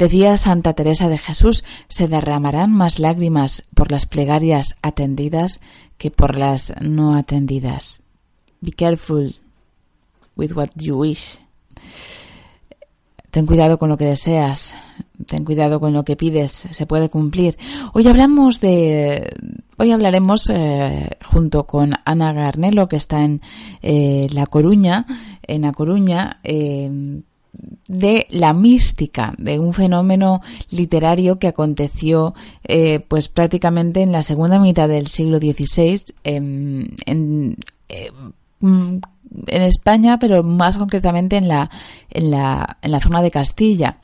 Decía Santa Teresa de Jesús, se derramarán más lágrimas por las plegarias atendidas que por las no atendidas. Be careful with what you wish. Ten cuidado con lo que deseas, ten cuidado con lo que pides, se puede cumplir. Hoy hablamos de, hoy hablaremos eh, junto con Ana Garnelo que está en eh, La Coruña, en La Coruña, eh, de la mística, de un fenómeno literario que aconteció pues prácticamente en la segunda mitad del siglo XVI en, en en España, pero más concretamente en la, en la, en la zona de Castilla.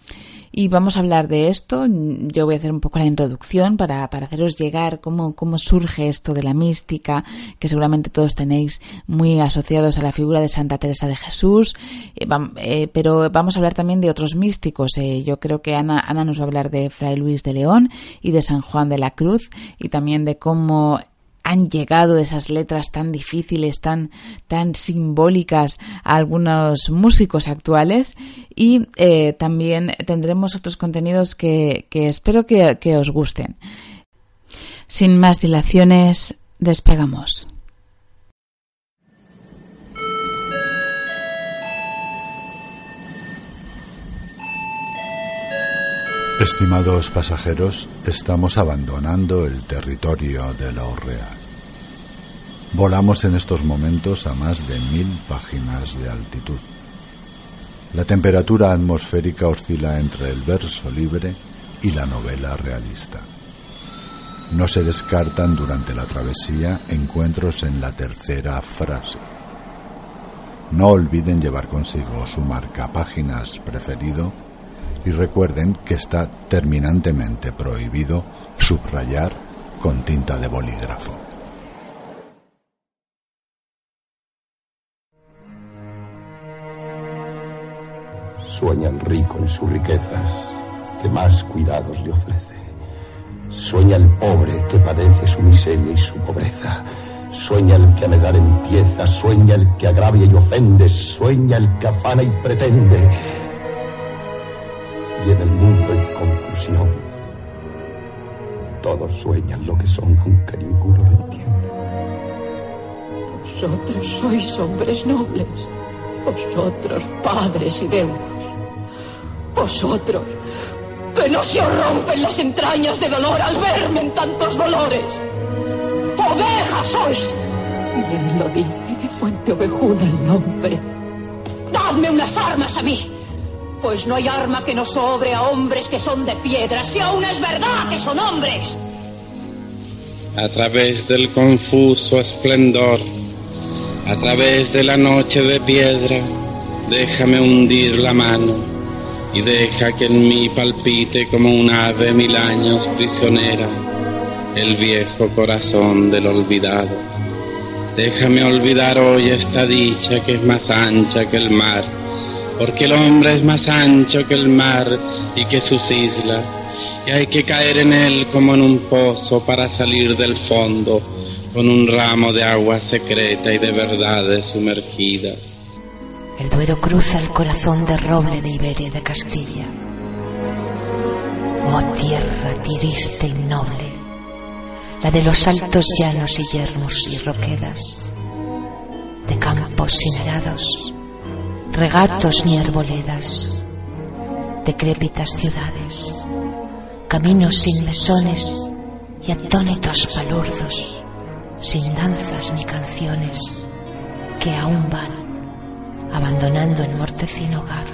Y vamos a hablar de esto. Yo voy a hacer un poco la introducción para, para haceros llegar cómo, cómo surge esto de la mística, que seguramente todos tenéis muy asociados a la figura de Santa Teresa de Jesús. Eh, eh, pero vamos a hablar también de otros místicos. Eh, yo creo que Ana, Ana nos va a hablar de Fray Luis de León y de San Juan de la Cruz y también de cómo han llegado esas letras tan difíciles, tan, tan simbólicas a algunos músicos actuales y eh, también tendremos otros contenidos que, que espero que, que os gusten. Sin más dilaciones, despegamos. Estimados pasajeros, estamos abandonando el territorio de lo real. Volamos en estos momentos a más de mil páginas de altitud. La temperatura atmosférica oscila entre el verso libre y la novela realista. No se descartan durante la travesía encuentros en la tercera frase. No olviden llevar consigo su marca páginas preferido y recuerden que está terminantemente prohibido subrayar con tinta de bolígrafo. Sueña el rico en sus riquezas, que más cuidados le ofrece. Sueña el pobre que padece su miseria y su pobreza. Sueña el que a medrar empieza, sueña el que agravia y ofende, sueña el que afana y pretende y en el mundo en conclusión. Todos sueñan lo que son, aunque ninguno lo entiende. Vosotros sois hombres nobles, vosotros padres y deudos, vosotros que no se os rompen las entrañas de dolor al verme en tantos dolores. ¡Ovejas sois! Bien lo dice, Fuente Ovejuna el nombre. Dadme unas armas a mí pues no hay arma que no sobre a hombres que son de piedra, si aún es verdad que son hombres. A través del confuso esplendor, a través de la noche de piedra, déjame hundir la mano y deja que en mí palpite como un ave mil años prisionera el viejo corazón del olvidado. Déjame olvidar hoy esta dicha que es más ancha que el mar porque el hombre es más ancho que el mar y que sus islas, y hay que caer en él como en un pozo para salir del fondo con un ramo de agua secreta y de verdades sumergida. El Duero cruza el corazón de roble de Iberia de Castilla. Oh tierra tiriste y noble, la de los altos llanos y yermos y roquedas, de campos sin arados regatos ni arboledas, decrépitas ciudades, caminos sin mesones y atónitos palurdos, sin danzas ni canciones, que aún van abandonando el mortecino hogar,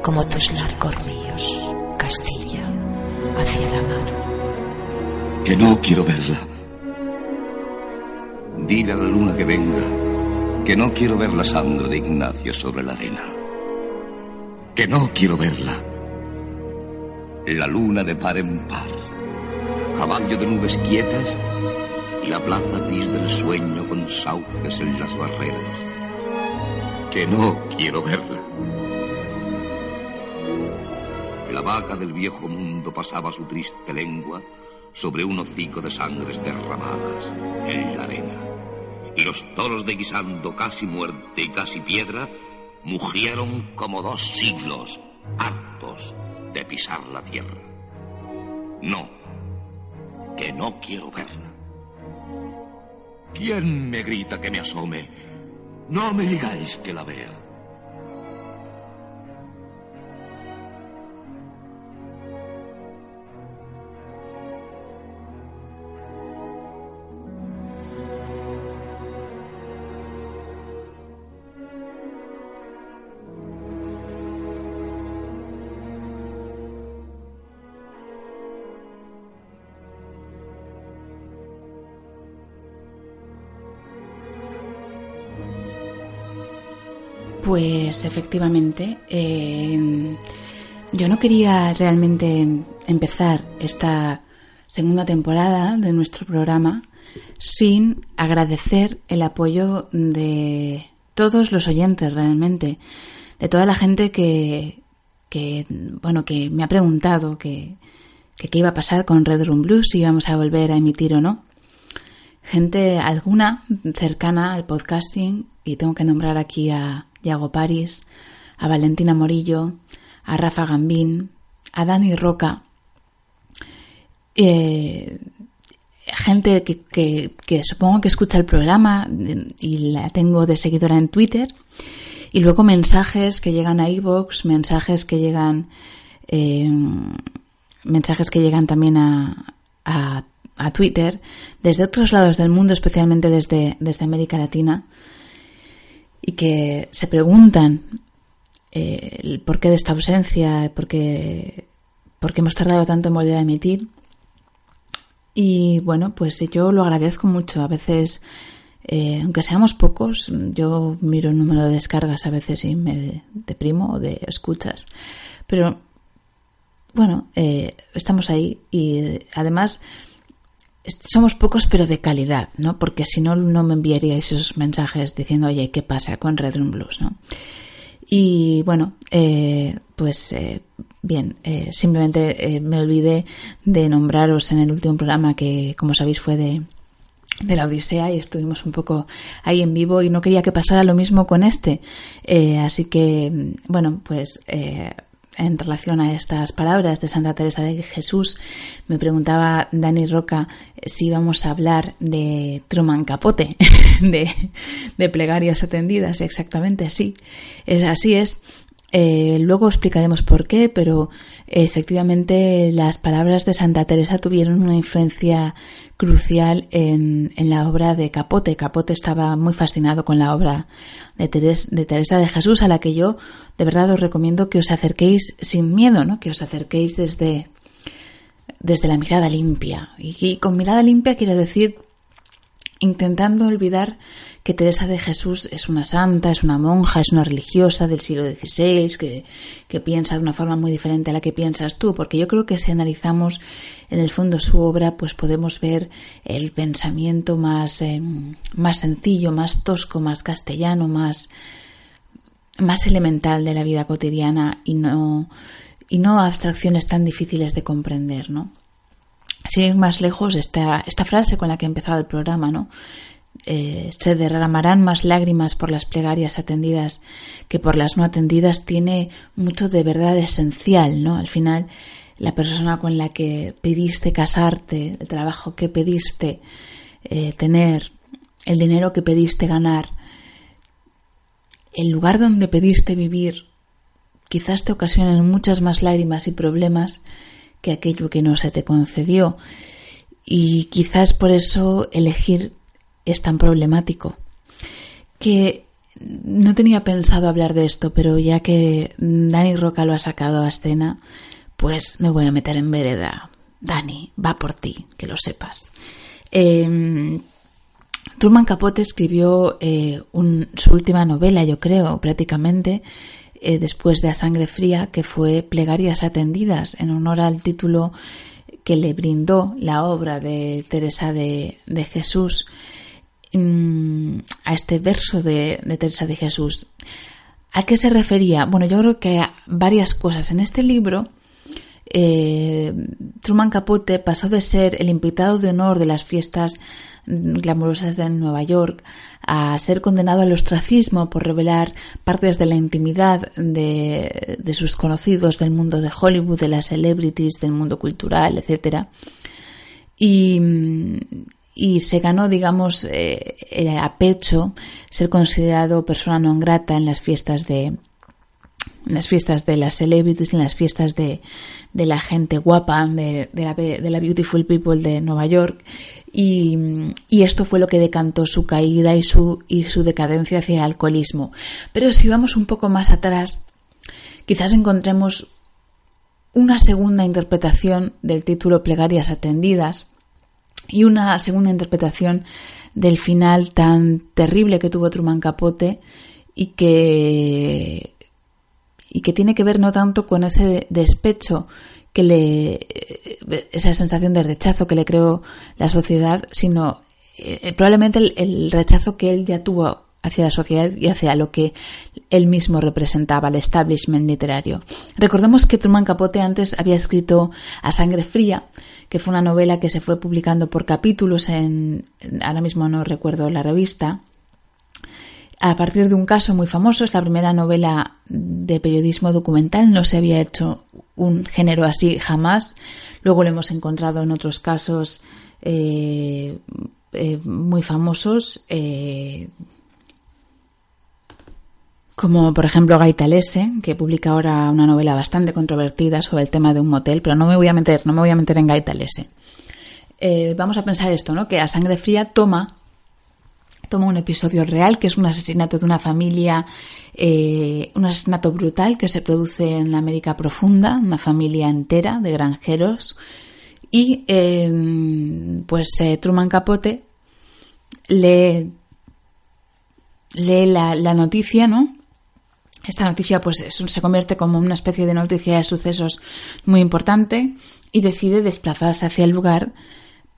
como tus largos ríos, Castilla, hacia la mar. Que no quiero verla. Dile a la luna que venga que no quiero ver la sangre de Ignacio sobre la arena. Que no quiero verla. La luna de par en par, caballo de nubes quietas y la plaza gris del sueño con sauces en las barreras. Que no quiero verla. La vaca del viejo mundo pasaba su triste lengua sobre un hocico de sangres derramadas en la arena los toros de guisando casi muerte y casi piedra mugieron como dos siglos, hartos, de pisar la tierra. No, que no quiero verla. ¿Quién me grita que me asome? No me digáis que la vea. Pues efectivamente, eh, yo no quería realmente empezar esta segunda temporada de nuestro programa sin agradecer el apoyo de todos los oyentes realmente, de toda la gente que, que bueno, que me ha preguntado que, que qué iba a pasar con Red Room Blues, si íbamos a volver a emitir o no. Gente alguna cercana al podcasting, y tengo que nombrar aquí a Yago Paris, a Valentina Morillo, a Rafa Gambín, a Dani Roca, eh, gente que, que, supongo que escucha el programa y la tengo de seguidora en Twitter, y luego mensajes que llegan a iVoox, mensajes que llegan, eh, mensajes que llegan también a, a, a, Twitter, desde otros lados del mundo, especialmente desde, desde América Latina, y que se preguntan eh, el porqué de esta ausencia, por qué, por qué hemos tardado tanto en volver a emitir. Y bueno, pues yo lo agradezco mucho. A veces, eh, aunque seamos pocos, yo miro el número de descargas a veces y me deprimo o de escuchas. Pero bueno, eh, estamos ahí y además somos pocos pero de calidad, ¿no? Porque si no, no me enviaríais esos mensajes diciendo, oye, ¿qué pasa con Red Room Blues, ¿no? Y bueno, eh, pues eh, bien, eh, simplemente me olvidé de nombraros en el último programa que, como sabéis, fue de, de la Odisea y estuvimos un poco ahí en vivo y no quería que pasara lo mismo con este. así que, bueno, pues en relación a estas palabras de Santa Teresa de Jesús, me preguntaba Dani Roca si íbamos a hablar de Truman Capote, de, de plegarias atendidas. Exactamente, sí. Es, así es. Eh, luego explicaremos por qué, pero efectivamente las palabras de Santa Teresa tuvieron una influencia crucial en, la obra de Capote. Capote estaba muy fascinado con la obra de, Teresa de Jesús, a la que yo de verdad os recomiendo que os acerquéis sin miedo, ¿no? que os acerquéis desde, desde la mirada limpia. y con mirada limpia quiero decir intentando olvidar que Teresa de Jesús es una santa, es una monja, es una religiosa del siglo XVI, que, que, piensa de una forma muy diferente a la que piensas tú, porque yo creo que si analizamos en el fondo su obra, pues podemos ver el pensamiento más, eh, más sencillo, más tosco, más castellano, más, más elemental de la vida cotidiana y no, y no abstracciones tan difíciles de comprender, ¿no? Sin ir más lejos, esta, esta frase con la que he empezado el programa, ¿no? Eh, se derramarán más lágrimas por las plegarias atendidas que por las no atendidas tiene mucho de verdad esencial, ¿no? Al final, la persona con la que pediste casarte, el trabajo que pediste eh, tener, el dinero que pediste ganar, el lugar donde pediste vivir, quizás te ocasionen muchas más lágrimas y problemas que aquello que no se te concedió. Y quizás por eso elegir es tan problemático. Que no tenía pensado hablar de esto, pero ya que Dani Roca lo ha sacado a escena, pues me voy a meter en vereda. Dani, va por ti, que lo sepas. Eh, Truman Capote escribió eh, su última novela, yo creo, prácticamente, eh, después de A Sangre Fría, que fue Plegarias Atendidas, en honor al título que le brindó la obra de Teresa de, Jesús, mm, a este verso de, Teresa de Jesús. ¿A qué se refería? Bueno, yo creo que a varias cosas. En este libro, eh, Truman Capote pasó de ser el invitado de honor de las fiestas glamurosas de Nueva York, a ser condenado al ostracismo por revelar partes de la intimidad de, de sus conocidos del mundo de Hollywood, de las celebrities, del mundo cultural, etc. Y, y se ganó, digamos, eh, a pecho ser considerado persona non grata en las fiestas de en las fiestas de las celebrities, en las fiestas de, de la gente guapa, de, de, la, beautiful people de Nueva York. Y, y, esto fue lo que decantó su caída y su, y su decadencia hacia el alcoholismo. Pero si vamos un poco más atrás, quizás encontremos una segunda interpretación del título Plegarias Atendidas, y una segunda interpretación del final tan terrible que tuvo Truman Capote y que y que tiene que ver no tanto con ese despecho que le esa sensación de rechazo que le creó la sociedad, sino eh, probablemente el, el, rechazo que él ya tuvo hacia la sociedad y hacia lo que él mismo representaba, el establishment literario. Recordemos que Truman Capote antes había escrito A Sangre Fría, que fue una novela que se fue publicando por capítulos en, ahora mismo no recuerdo la revista, a partir de un caso muy famoso, es la primera novela de periodismo documental, no se había hecho un género así jamás, luego lo hemos encontrado en otros casos eh, eh, muy famosos, eh, como por ejemplo Gaitalese, que publica ahora una novela bastante controvertida sobre el tema de un motel, pero no me voy a meter, no me voy a meter en Gaitalese. Eh, vamos a pensar esto, ¿no? Que a sangre fría toma, toma un episodio real, que es un asesinato de una familia, eh, un asesinato brutal que se produce en la América profunda, una familia entera de granjeros, y eh, pues Truman Capote lee, lee la noticia, ¿no? Esta noticia pues se convierte como una especie de noticia de sucesos muy importante y decide desplazarse hacia el lugar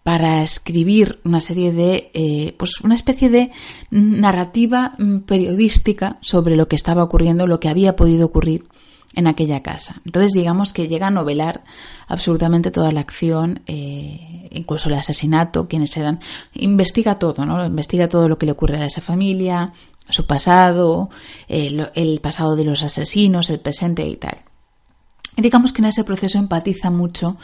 para escribir una serie de, eh, pues una especie de narrativa mm, periodística sobre lo que estaba ocurriendo, lo que había podido ocurrir en aquella casa. Entonces digamos que llega a novelar absolutamente toda la acción, eh, incluso el asesinato, quiénes eran, investiga todo, ¿no? Investiga todo lo que le ocurre a esa familia, su pasado, el, el pasado de los asesinos, el presente y tal. Digamos que en ese proceso empatiza mucho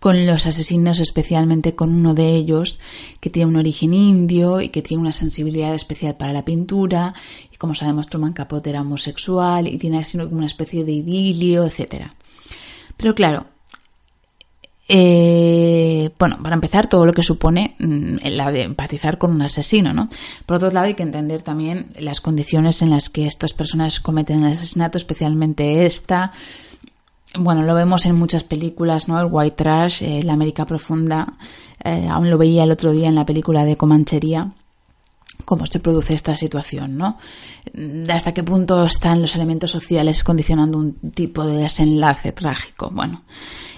con los asesinos, especialmente con uno de ellos que tiene un origen indio y que tiene una sensibilidad especial para la pintura. Y como sabemos, Truman Capote era homosexual y tiene así una especie de idilio, etc. Pero claro, eh, bueno, para empezar, todo lo que supone mm, la de empatizar con un asesino, ¿no? Por otro lado, hay que entender también las condiciones en las que estas personas cometen el asesinato, especialmente esta. Bueno, lo vemos en muchas películas, ¿no? El White Trash, eh, la América Profunda. Eh, aún lo veía el otro día en la película de Comanchería cómo se produce esta situación, ¿no? Hasta qué punto están los elementos sociales condicionando un tipo de desenlace trágico. Bueno,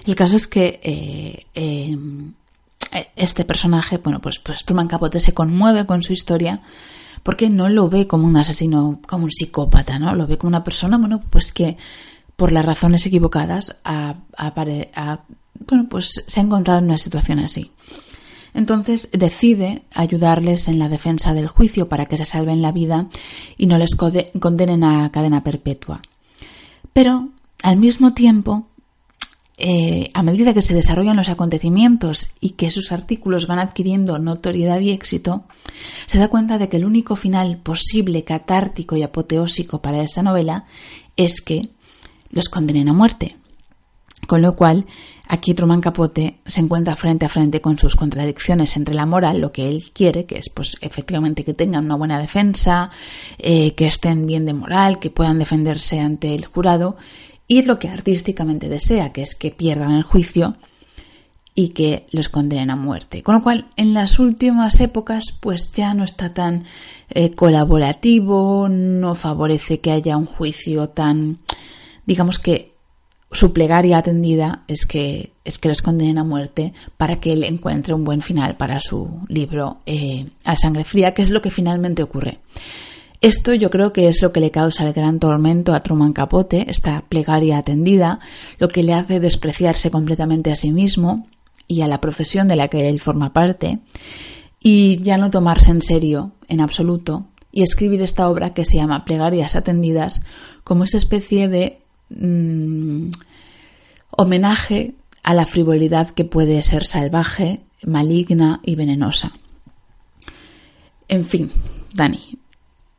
el caso es que eh, eh, este personaje, bueno, pues, pues Truman Capote se conmueve con su historia porque no lo ve como un asesino, como un psicópata, ¿no? Lo ve como una persona, bueno, pues que por las razones equivocadas ha, bueno, pues se ha encontrado en una situación así. Entonces decide ayudarles en la defensa del juicio para que se salven la vida y no les condenen a cadena perpetua. Pero al mismo tiempo eh, a medida que se desarrollan los acontecimientos y que sus artículos van adquiriendo notoriedad y éxito, se da cuenta de que el único final posible, catártico y apoteósico para esa novela es que los condenen a muerte. Con lo cual, aquí Truman Capote se encuentra frente a frente con sus contradicciones entre la moral, lo que él quiere, que es pues efectivamente que tengan una buena defensa, eh, que estén bien de moral, que puedan defenderse ante el jurado, y lo que artísticamente desea, que es que pierdan el juicio y que los condenen a muerte. Con lo cual, en las últimas épocas, pues ya no está tan eh, colaborativo, no favorece que haya un juicio tan, digamos que su plegaria atendida es que, es que los condenen a muerte para que él encuentre un buen final para su libro eh, A Sangre Fría, que es lo que finalmente ocurre. Esto yo creo que es lo que le causa el gran tormento a Truman Capote, esta plegaria atendida, lo que le hace despreciarse completamente a sí mismo y a la profesión de la que él forma parte. y ya no tomarse en serio en absoluto y escribir esta obra que se llama Plegarias Atendidas como esa especie de mm, homenaje a la frivolidad que puede ser salvaje, maligna y venenosa. En fin, Dani,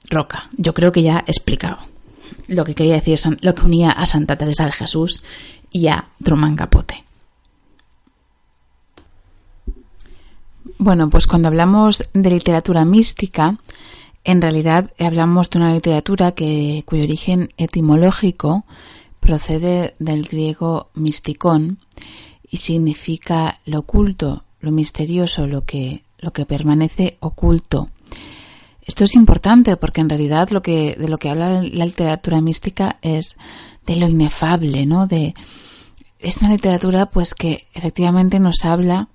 Roca, yo creo que ya he explicado lo que quería decir, lo que unía a Santa Teresa de Jesús y a Truman Capote. Bueno, pues cuando hablamos de literatura mística, en realidad hablamos de una literatura que, cuyo origen etimológico procede del griego misticón y significa lo oculto, lo misterioso, lo que, lo que permanece oculto. Esto es importante porque en realidad lo que, de lo que habla la literatura mística es de lo inefable, ¿no? De, es una literatura pues que efectivamente nos habla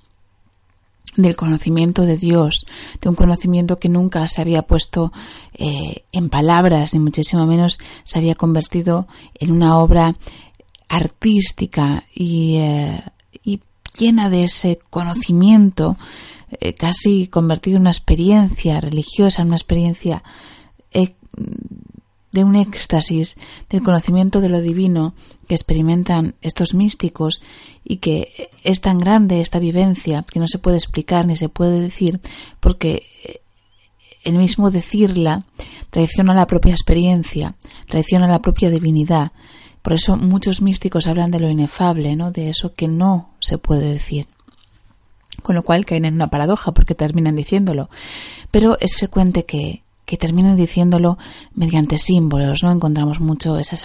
del conocimiento de Dios, de un conocimiento que nunca se había puesto eh, en palabras, ni muchísimo menos se había convertido en una obra artística y, eh, y llena de ese conocimiento, eh, casi convertido en una experiencia religiosa, en una experiencia de un éxtasis del conocimiento de lo divino que experimentan estos místicos y que es tan grande esta vivencia que no se puede explicar ni se puede decir porque el mismo decirla traiciona la propia experiencia, traiciona la propia divinidad. Por eso muchos místicos hablan de lo inefable, ¿no? de eso que no se puede decir. Con lo cual caen en una paradoja porque terminan diciéndolo. Pero es frecuente que que terminan diciéndolo mediante símbolos, ¿no? Encontramos mucho esa,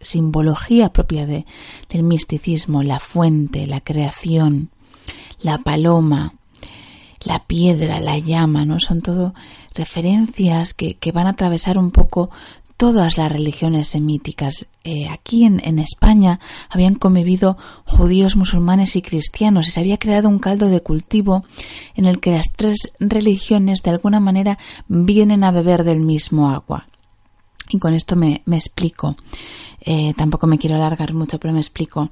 simbología propia de, del misticismo, la fuente, la creación, la paloma, la piedra, la llama, ¿no? Son todo referencias que, que van a atravesar un poco todas las religiones semíticas. Eh, aquí en, España habían convivido judíos, musulmanes y cristianos y se había creado un caldo de cultivo en el que las tres religiones de alguna manera vienen a beber del mismo agua. Y con esto me, me explico. Eh, tampoco me quiero alargar mucho, pero me explico.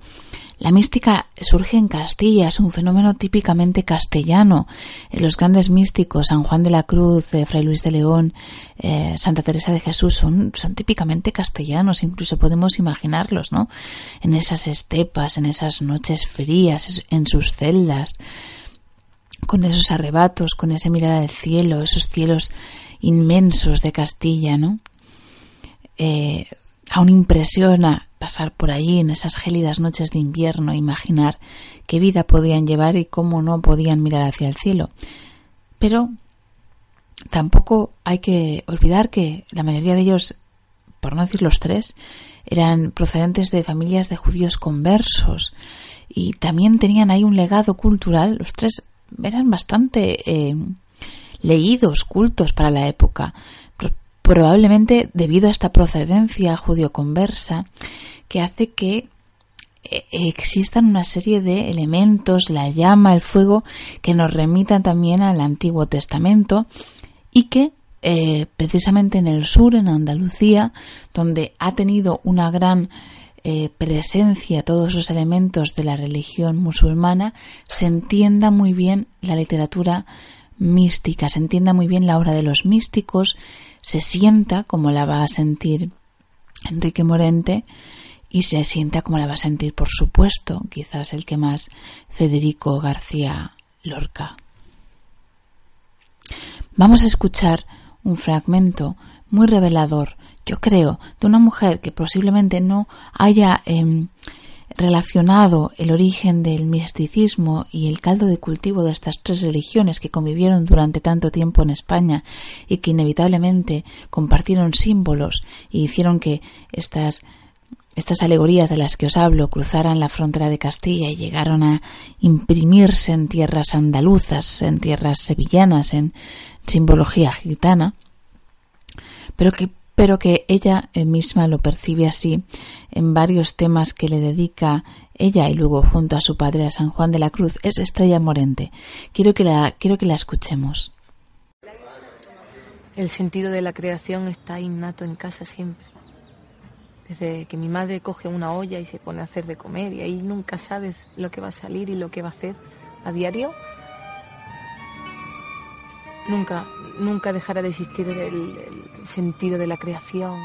La mística surge en Castilla, es un fenómeno típicamente castellano. Eh, los grandes místicos, San Juan de la Cruz, eh, Fray Luis de León, Santa Teresa de Jesús, son, son típicamente castellanos, incluso podemos imaginarlos, ¿no? En esas estepas, en esas noches frías, en sus celdas, con esos arrebatos, con ese mirar al cielo, esos cielos inmensos de Castilla, ¿no? Aún impresiona pasar por allí en esas gélidas noches de invierno, imaginar qué vida podían llevar y cómo no podían mirar hacia el cielo. Pero tampoco hay que olvidar que la mayoría de ellos, por no decir los tres, eran procedentes de familias de judíos conversos y también tenían ahí un legado cultural. Los tres eran bastante eh, leídos, cultos para la época probablemente debido a esta procedencia judío-conversa que hace que eh, existan una serie de elementos, la llama, el fuego, que nos remitan también al Antiguo Testamento y que eh, precisamente en el sur, en Andalucía, donde ha tenido una gran eh, presencia todos los elementos de la religión musulmana, se entienda muy bien la literatura mística, se entienda muy bien la obra de los místicos, se sienta como la va a sentir Enrique Morente y se sienta como la va a sentir, por supuesto, quizás el que más, Federico García Lorca. Vamos a escuchar un fragmento muy revelador, yo creo, de una mujer que posiblemente no haya em, relacionado el origen del misticismo y el caldo de cultivo de estas tres religiones que convivieron durante tanto tiempo en España y que inevitablemente compartieron símbolos y hicieron que estas estas alegorías de las que os hablo cruzaran la frontera de Castilla y llegaron a imprimirse en tierras andaluzas, en tierras sevillanas, en simbología gitana, pero que pero que ella misma lo percibe así en varios temas que le dedica ella y luego junto a su padre a San Juan de la Cruz es Estrella Morente. Quiero que la quiero que la escuchemos. El sentido de la creación está innato en casa siempre. Desde que mi madre coge una olla y se pone a hacer de comer y ahí nunca sabes lo que va a salir y lo que va a hacer a diario. Nunca, nunca dejará de existir el sentido de la creación.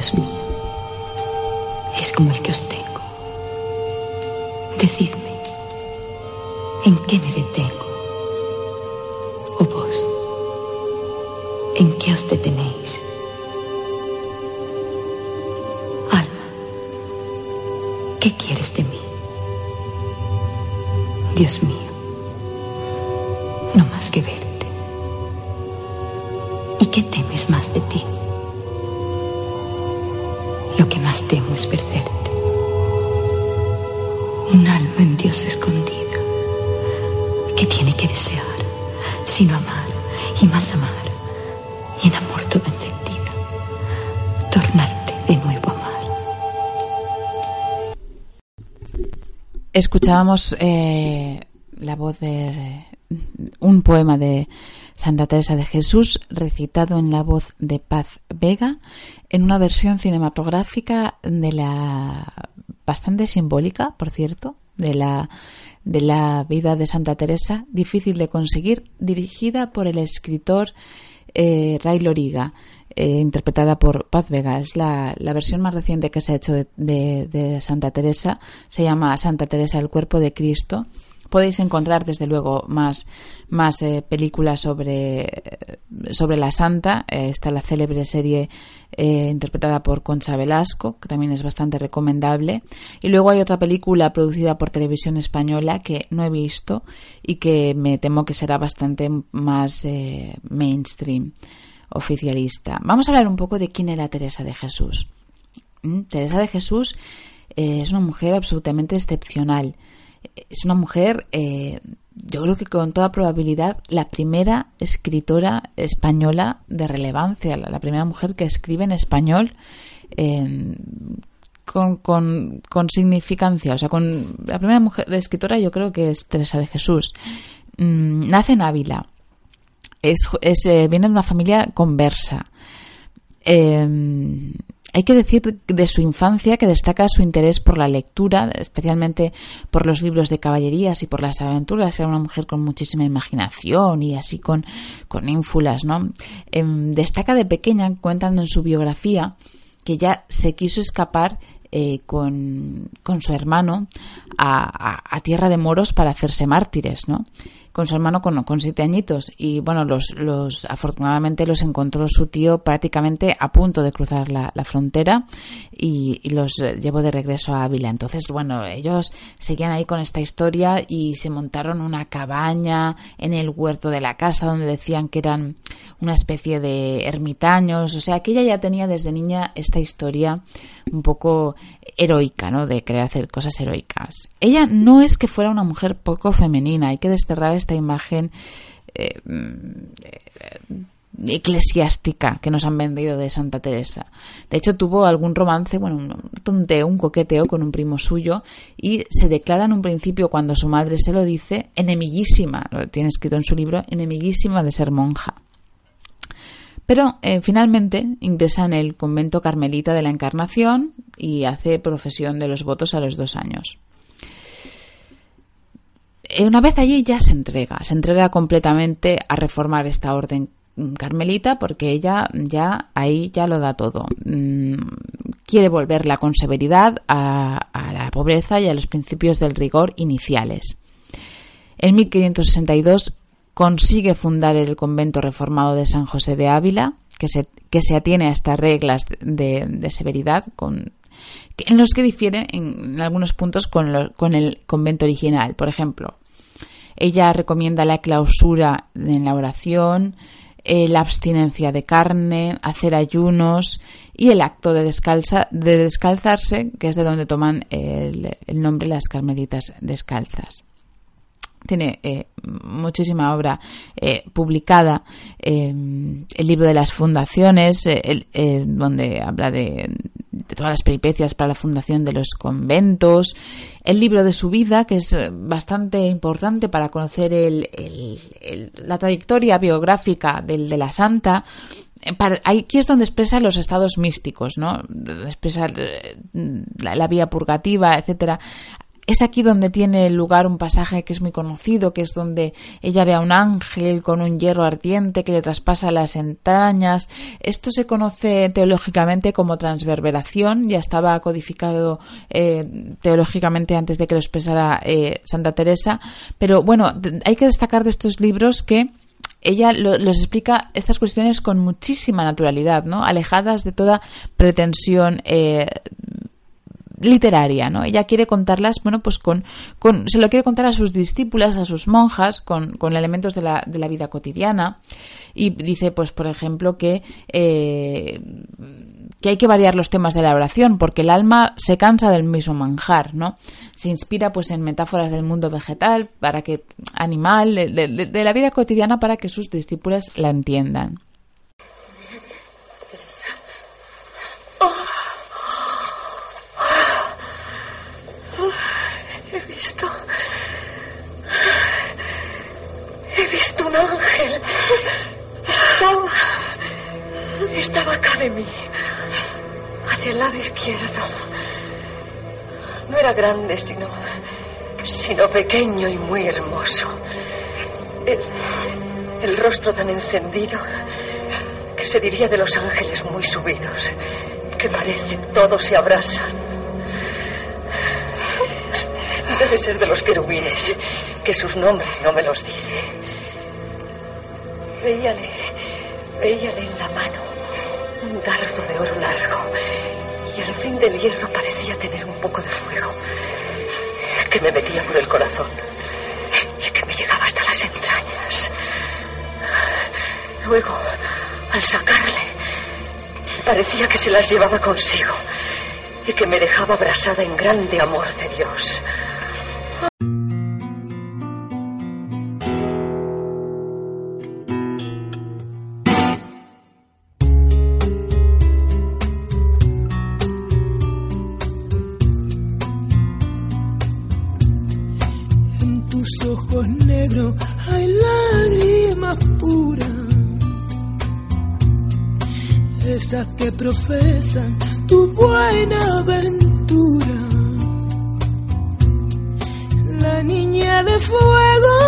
Dios mío, es como el que os tengo, decidme, ¿en qué me detengo? O vos, ¿en qué os detenéis? Alma, ¿qué quieres de mí? Dios mío, Escuchábamos eh, la voz de un poema de Santa Teresa de Jesús, recitado en la voz de Paz Vega, en una versión cinematográfica de la bastante simbólica, por cierto, de la de la vida de Santa Teresa, difícil de conseguir, dirigida por el escritor eh, Ray Loriga, eh, interpretada por Paz Vega. Es la, la, versión más reciente que se ha hecho de, de, Santa Teresa. Se llama Santa Teresa, el cuerpo de Cristo podéis encontrar desde luego más, más eh, películas sobre, sobre la santa. Eh, está la célebre serie interpretada por Concha Velasco, que también es bastante recomendable. Y luego hay otra película producida por Televisión Española que no he visto y que me temo que será bastante más mainstream, oficialista. Vamos a hablar un poco de quién era Teresa de Jesús. ¿Mm? Teresa de Jesús eh, es una mujer absolutamente excepcional es una mujer, eh, yo creo que con toda probabilidad, la primera escritora española de relevancia, la, primera mujer que escribe en español eh, con, con, con, significancia. O sea, con la primera mujer escritora yo creo que es Teresa de Jesús. Mm, nace en Ávila. Es, es eh, viene de una familia conversa. Eh, hay que decir de su infancia que destaca su interés por la lectura, especialmente por los libros de caballerías y por las aventuras. Era una mujer con muchísima imaginación y así con, con ínfulas, ¿no? Eh, destaca de pequeña, cuentan en su biografía, que ya se quiso escapar eh, con, con, su hermano a, a, a, tierra de moros para hacerse mártires, ¿no? Con su hermano con, con siete añitos y bueno, los, los afortunadamente los encontró su tío prácticamente a punto de cruzar la, frontera y, y, los llevó de regreso a Ávila. Entonces, bueno, ellos seguían ahí con esta historia y se montaron una cabaña en el huerto de la casa donde decían que eran una especie de ermitaños, o sea que ella ya tenía desde niña esta historia un poco heroica, ¿no? De querer hacer cosas heroicas. Ella no es que fuera una mujer poco femenina, hay que desterrar esta imagen eh, eclesiástica que nos han vendido de Santa Teresa. De hecho, tuvo algún romance, bueno, un tonteo, un coqueteo con un primo suyo y se declara en un principio, cuando su madre se lo dice, enemiguísima, lo tiene escrito en su libro, enemiguísima de ser monja. Pero eh, finalmente ingresa en el convento carmelita de la Encarnación y hace profesión de los votos a los dos años. Eh, una vez allí ya se entrega, se entrega completamente a reformar esta orden carmelita porque ella ya ahí ya lo da todo. Mm, quiere volverla con severidad a, a, la pobreza y a los principios del rigor iniciales. En 1562 consigue fundar el convento reformado de San José de Ávila, que se, que se atiene a estas reglas de, de severidad, con, en los que difiere en, algunos puntos con, con el convento original. Por ejemplo, ella recomienda la clausura en la oración, eh, la abstinencia de carne, hacer ayunos y el acto de, descalza, de descalzarse, que es de donde toman el nombre las carmelitas descalzas tiene eh, muchísima obra eh, publicada, eh, el libro de las fundaciones, el, donde habla de, de, todas las peripecias para la fundación de los conventos, el libro de su vida, que es bastante importante para conocer el, la trayectoria biográfica del, de la santa, para, aquí es donde expresa los estados místicos, ¿no? Expresa la, la vía purgativa, etcétera es aquí donde tiene lugar un pasaje que es muy conocido, que es donde ella ve a un ángel con un hierro ardiente que le traspasa las entrañas. Esto se conoce teológicamente como transverberación, ya estaba codificado eh, teológicamente antes de que lo expresara eh, Santa Teresa, pero bueno, hay que destacar de estos libros que ella lo, los explica estas cuestiones con muchísima naturalidad, ¿no? alejadas de toda pretensión eh, literaria, ¿no? Ella quiere contarlas, bueno, pues con, con se lo quiere contar a sus discípulas, a sus monjas, con, con elementos de la, de la vida cotidiana. Y dice, pues, por ejemplo, que, eh, que hay que variar los temas de la oración, porque el alma se cansa del mismo manjar, ¿no? Se inspira, pues, en metáforas del mundo vegetal, para que, animal, de, de, de la vida cotidiana, para que sus discípulas la entiendan. Visto. He visto un ángel. Estaba. Estaba acá de mí. Hacia el lado izquierdo. No era grande, sino. sino pequeño y muy hermoso. El, el rostro tan encendido que se diría de los ángeles muy subidos, que parece todo se abrasan. Debe ser de los querubines, que sus nombres no me los dice. Veíale, veíale en la mano un dardo de oro largo y al fin del hierro parecía tener un poco de fuego que me metía por el corazón y que me llegaba hasta las entrañas. Luego, al sacarle, parecía que se las llevaba consigo y que me dejaba abrasada en grande amor de Dios. Profesan tu buena aventura. La niña de fuego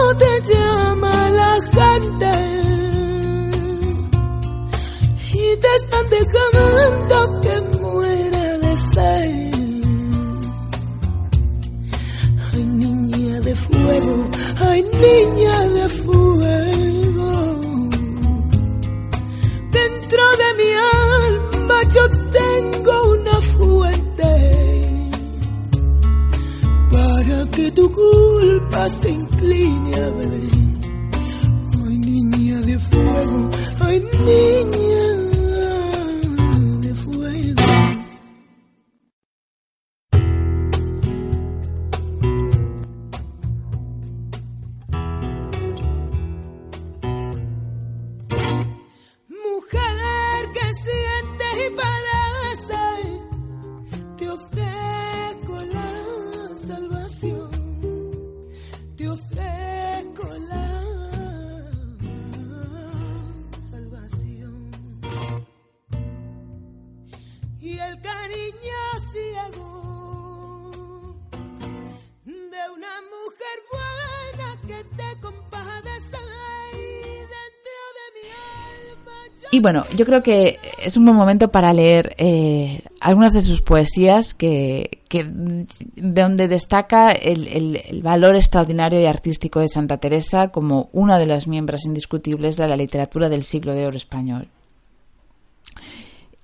bueno, yo creo que es un buen momento para leer eh, algunas de sus poesías que, de donde destaca el, valor extraordinario y artístico de Santa Teresa como una de las miembros indiscutibles de la literatura del siglo de oro español.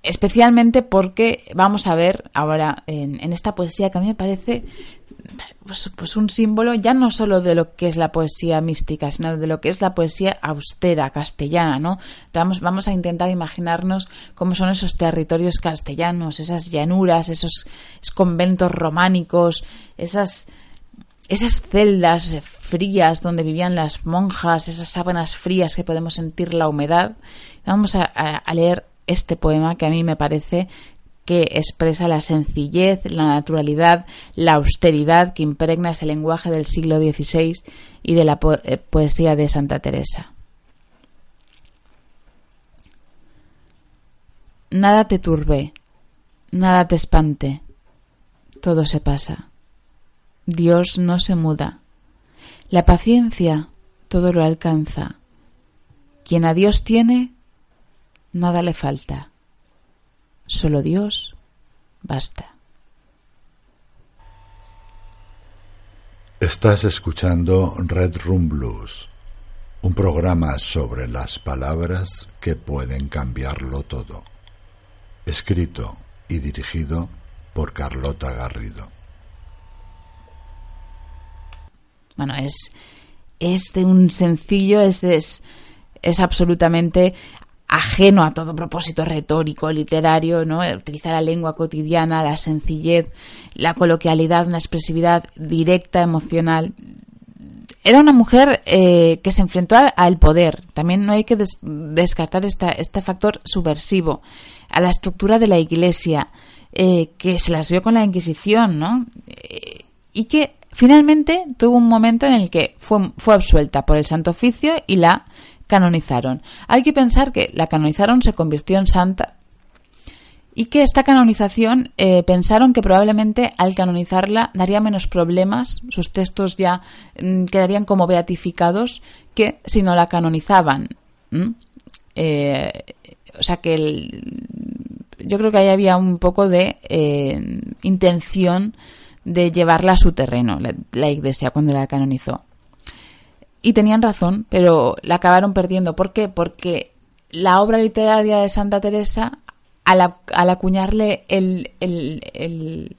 Especialmente porque vamos a ver ahora en esta poesía que a mí me parece pues, pues un símbolo ya no solo de lo que es la poesía mística, sino de lo que es la poesía austera, castellana, ¿no? Vamos, vamos a intentar imaginarnos cómo son esos territorios castellanos, esas llanuras, esos, conventos románicos, esas, esas celdas frías donde vivían las monjas, esas sábanas frías que podemos sentir la humedad. Vamos a- a leer este poema que a mí me parece que expresa la sencillez, la naturalidad, la austeridad que impregna ese lenguaje del siglo XVI y de la eh, poesía de Santa Teresa. Nada te turbe, nada te espante, todo se pasa. Dios no se muda. La paciencia todo lo alcanza. Quien a Dios tiene, nada le falta. Solo Dios basta. Estás escuchando Red Room Blues, un programa sobre las palabras que pueden cambiarlo todo. Escrito y dirigido por Carlota Garrido. Bueno, es, es de un sencillo, es, de- es, es absolutamente ajeno a todo propósito retórico, literario, ¿no? Utilizar la lengua cotidiana, la sencillez, la coloquialidad, una expresividad directa, emocional. Era una mujer eh, que se enfrentó al poder. También no hay que des- descartar esta, este factor subversivo a la estructura de la Iglesia, eh, que se las vio con la Inquisición, ¿no? Eh, y que finalmente tuvo un momento en el que fue, fue absuelta por el Santo Oficio y la canonizaron. Hay que pensar que la canonizaron, se convirtió en santa y que esta canonización eh, pensaron que probablemente al canonizarla daría menos problemas, sus textos ya mm, quedarían como beatificados que si no la canonizaban. Eh, o sea que el- yo creo que ahí había un poco de eh, intención de llevarla a su terreno, la iglesia, cuando la canonizó. Y tenían razón, pero la acabaron perdiendo. ¿Por qué? Porque la obra literaria de Santa Teresa, al, al acuñarle el, el, el,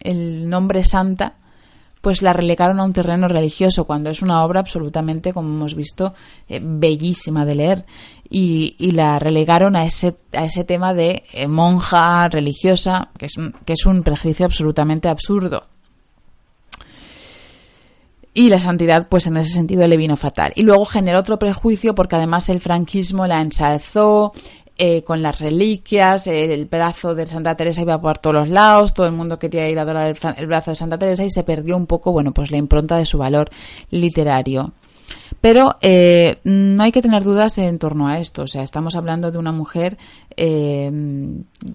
el nombre santa, pues la relegaron a un terreno religioso, cuando es una obra absolutamente, como hemos visto, eh, bellísima de leer. Y, y la relegaron a ese, a ese tema de eh, monja religiosa, que es, que es un prejuicio absolutamente absurdo. Y la santidad, pues en ese sentido le vino fatal. Y luego generó otro prejuicio porque además el franquismo la ensalzó eh, con las reliquias, el brazo de Santa Teresa iba por todos los lados, todo el mundo quería ir a adorar el, el brazo de Santa Teresa y se perdió un poco, bueno, pues la impronta de su valor literario. Pero eh, no hay que tener dudas en torno a esto. O sea, estamos hablando de una mujer eh,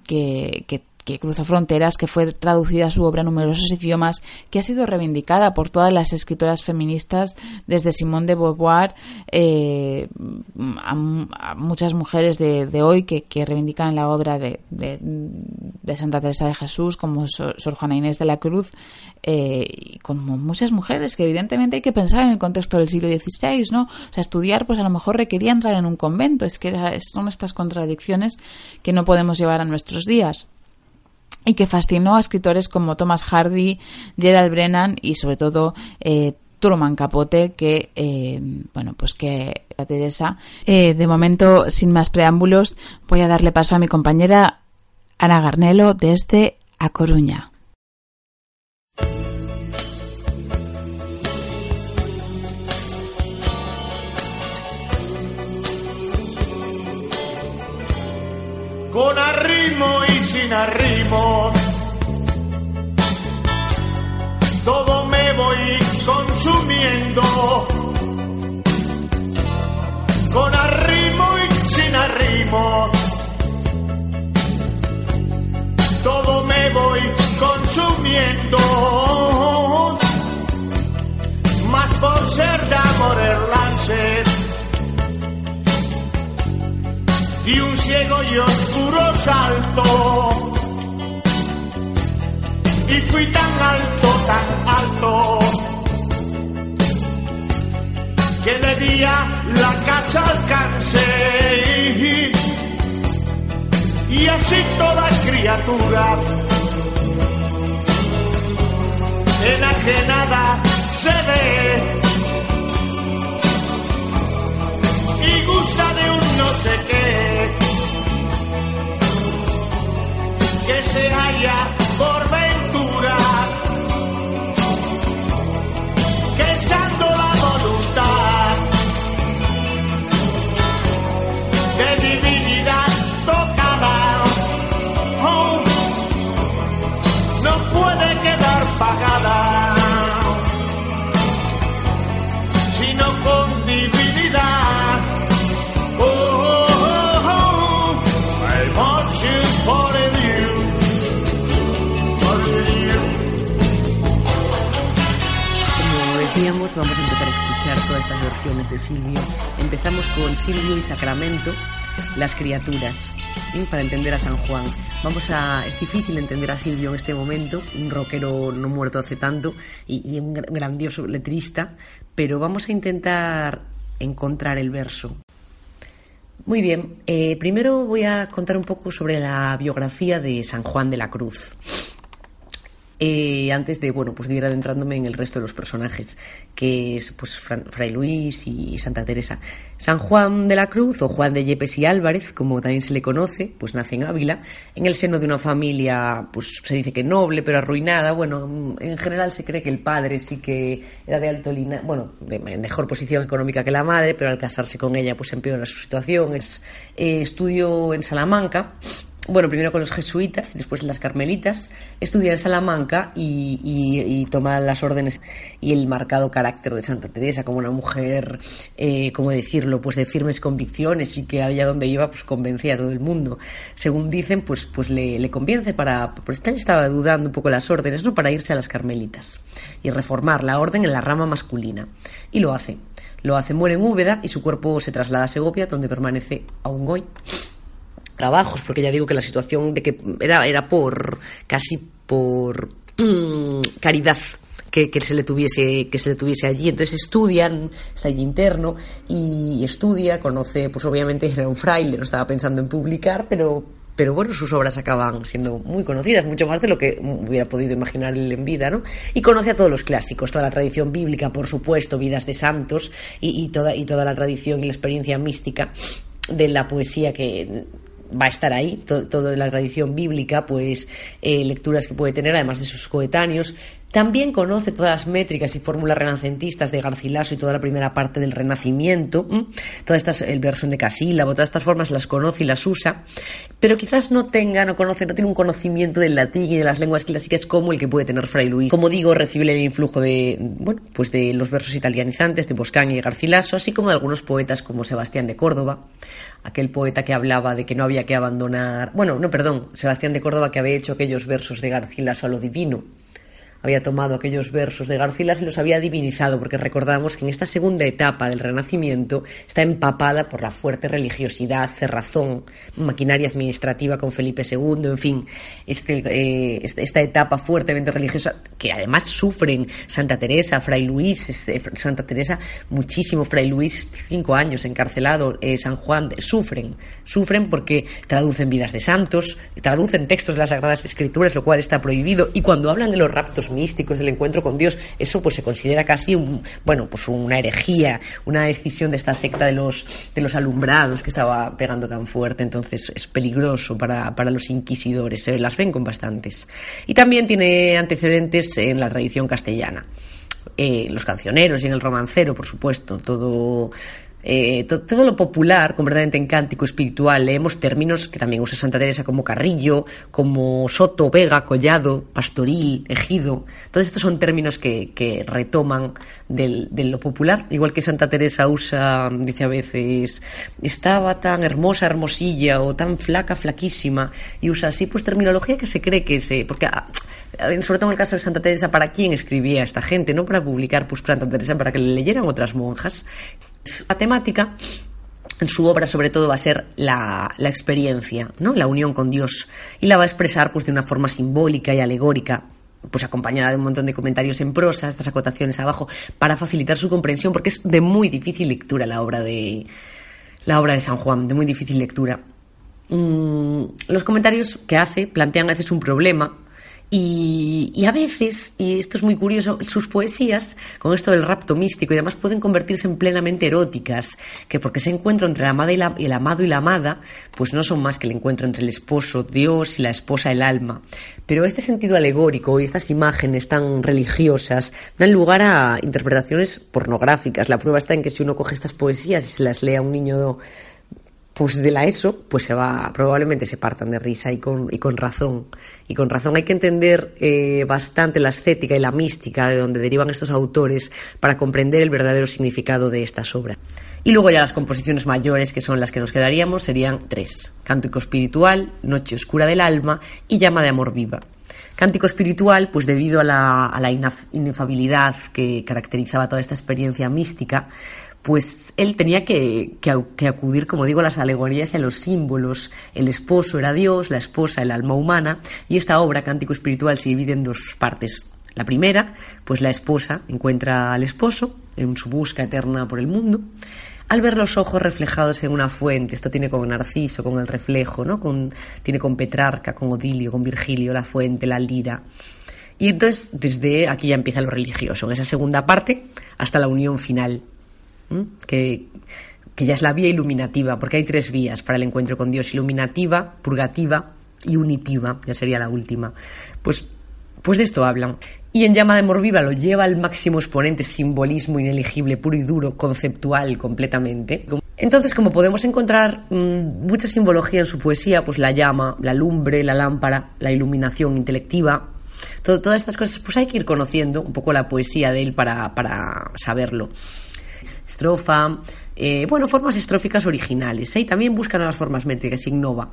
que, que, que cruzó fronteras, que fue traducida su obra a numerosos idiomas, que ha sido reivindicada por todas las escritoras feministas, desde Simone de Beauvoir eh, a, mu- a muchas mujeres de, hoy que, reivindican la obra de, Santa Teresa de Jesús, como Sor, Juana Inés de la Cruz, eh, y como muchas mujeres que evidentemente hay que pensar en el contexto del siglo XVI, ¿no? O sea, estudiar pues a lo mejor requería entrar en un convento, es que son estas contradicciones que no podemos llevar a nuestros días. Y que fascinó a escritores como Thomas Hardy, Gerald Brennan y sobre todo eh, Truman Capote, que, eh, bueno, pues que a Teresa. Eh, de momento, sin más preámbulos, voy a darle paso a mi compañera Ana Garnelo desde A Coruña. Con arrimo sin arrimo, todo me voy consumiendo. Con arrimo y sin arrimo, todo me voy consumiendo. Más por ser de amor el lance y un ciego y oscuro salto. Y fui tan alto, tan alto, que de día la casa alcancé. Y así toda criatura enajenada se ve. y gusta de un no sé qué que se halla por ventura que vamos a empezar a escuchar todas estas versiones de Silvio. Empezamos con Silvio y Sacramento, las criaturas, ¿sí? para entender a San Juan. Vamos a, es difícil entender a Silvio en este momento, un rockero no muerto hace tanto y, un gr- grandioso letrista, pero vamos a intentar encontrar el verso. Muy bien, eh, primero voy a contar un poco sobre la biografía de San Juan de la Cruz. Eh, antes de, bueno, pues de ir adentrándome en el resto de los personajes, que es pues Fran- Fray Luis y Santa Teresa. San Juan de la Cruz, o Juan de Yepes y Álvarez, como también se le conoce, pues nace en Ávila, en el seno de una familia, pues se dice que noble, pero arruinada. Bueno, en general se cree que el padre sí que era de alto linaje, bueno, de mejor posición económica que la madre, pero al casarse con ella, pues empeora su situación. Es, eh, estudió en Salamanca, bueno, primero con los jesuitas y después las carmelitas, estudia en Salamanca y, y- y toma las órdenes y el marcado carácter de Santa Teresa como una mujer, eh, ¿cómo decirlo?, pues de firmes convicciones y que allá donde iba pues convencía a todo el mundo. Según dicen, pues, pues le, le convence para, pues él estaba dudando un poco las órdenes, ¿no?, para irse a las carmelitas y reformar la orden en la rama masculina. Y lo hace. Lo hace, muere en Úbeda y su cuerpo se traslada a Segovia, donde permanece aún hoy trabajos, porque ya digo que la situación de que era, era por casi por caridad que, que se le tuviese que se le tuviese allí entonces estudian está allí interno y estudia conoce pues obviamente era un fraile no estaba pensando en publicar pero pero bueno, sus obras acaban siendo muy conocidas, mucho más de lo que hubiera podido imaginar él en vida, ¿no? Y conoce a todos los clásicos, toda la tradición bíblica, por supuesto, vidas de santos y toda, y toda la tradición y la experiencia mística de la poesía que va a estar ahí, to- toda la tradición bíblica, pues eh, lecturas que puede tener, además de sus coetáneos. También conoce todas las métricas y fórmulas renacentistas de Garcilaso y toda la primera parte del Renacimiento, ¿m? todas estas, el versión de Casílabo, todas estas formas las conoce y las usa, pero quizás no tenga, no conoce, no tiene un conocimiento del latín y de las lenguas clásicas como el que puede tener Fray Luis. Como digo, recibe el influjo de, bueno, pues de los versos italianizantes de Boscán y de Garcilaso, así como de algunos poetas como Sebastián de Córdoba, aquel poeta que hablaba de que no había que abandonar, bueno, no, perdón, Sebastián de Córdoba que había hecho aquellos versos de Garcilaso a lo divino, había tomado aquellos versos de Garcilas y los había divinizado, porque recordamos que en esta segunda etapa del Renacimiento está empapada por la fuerte religiosidad, cerrazón, maquinaria administrativa con Felipe II, en fin, este, eh, este esta etapa fuertemente religiosa que además sufren Santa Teresa, Fray Luis, eh, Santa Teresa, muchísimo, Fray Luis, cinco años encarcelado, eh, San Juan, sufren, sufren porque traducen vidas de santos, traducen textos de las Sagradas Escrituras, lo cual está prohibido, y cuando hablan de los raptos místicos, del encuentro con Dios, eso pues se considera casi un, bueno, pues una herejía, una decisión de esta secta de los, de los alumbrados que estaba pegando tan fuerte, entonces es peligroso para, para los inquisidores, se las ven con bastantes. Y también tiene antecedentes en la tradición castellana. Eh, los cancioneros y en el romancero, por supuesto, todo eh, todo lo popular, completamente en cántico espiritual, leemos términos que también usa Santa Teresa como carrillo, como soto, vega, collado, pastoril, ejido. Todos estos son términos que, que retoman del, de lo popular, igual que Santa Teresa usa, dice a veces, estaba tan hermosa, hermosilla, o tan flaca, flaquísima, y usa así pues terminología que se cree que se... porque ah, sobre todo en el caso de Santa Teresa, ¿para quién escribía esta gente? No para publicar pues Santa Teresa, para que le leyeran otras monjas. La temática en su obra sobre todo va a ser la, experiencia, ¿no? la unión con Dios, y la va a expresar pues, de una forma simbólica y alegórica, pues acompañada de un montón de comentarios en prosa, estas acotaciones abajo, para facilitar su comprensión, porque es de muy difícil lectura la obra de, la obra de San Juan, de muy difícil lectura. Mm, los comentarios que hace plantean a veces un problema, y, a veces, y esto es muy curioso, sus poesías, con esto del rapto místico y demás, pueden convertirse en plenamente eróticas, que porque se encuentro entre el, amada y la, el amado y la amada, pues no son más que el encuentro entre el esposo, Dios, y la esposa, el alma. Pero este sentido alegórico y estas imágenes tan religiosas dan lugar a interpretaciones pornográficas. La prueba está en que si uno coge estas poesías y se las lee a un niño pues de la ESO, pues se va, probablemente se partan de risa y con, y con razón. Y con razón hay que entender eh, bastante la estética y la mística de donde derivan estos autores para comprender el verdadero significado de estas obras. Y luego ya las composiciones mayores, que son las que nos quedaríamos, serían tres. Cántico espiritual, Noche oscura del alma y Llama de amor viva. Cántico espiritual, pues debido a la, a la inefabilidad que caracterizaba toda esta experiencia mística, pues él tenía que, acudir, como digo, a las alegorías y a los símbolos. El esposo era Dios, la esposa el alma humana, y esta obra, Cántico Espiritual, se divide en dos partes. La primera, pues la esposa encuentra al esposo en su busca eterna por el mundo, al ver los ojos reflejados en una fuente, esto tiene con Narciso, con el reflejo, ¿no? Tiene con Petrarca, con Odilio, con Virgilio, la fuente, la lira. Y entonces, desde aquí ya empieza lo religioso, en esa segunda parte, hasta la unión final, que, ya es la vía iluminativa, porque hay tres vías para el encuentro con Dios, iluminativa, purgativa y unitiva, ya sería la última. Pues, pues de esto hablan. Y en Llama de Amor Viva lo lleva al máximo exponente, simbolismo ineligible, puro y duro, conceptual completamente. Entonces, como podemos encontrar mm, mucha simbología en su poesía, pues la llama, la lumbre, la lámpara, la iluminación intelectiva, todas estas cosas, pues hay que ir conociendo un poco la poesía de él para, para saberlo eh, bueno, formas estróficas originales. ¿eh? Y también buscan las formas métricas, innova.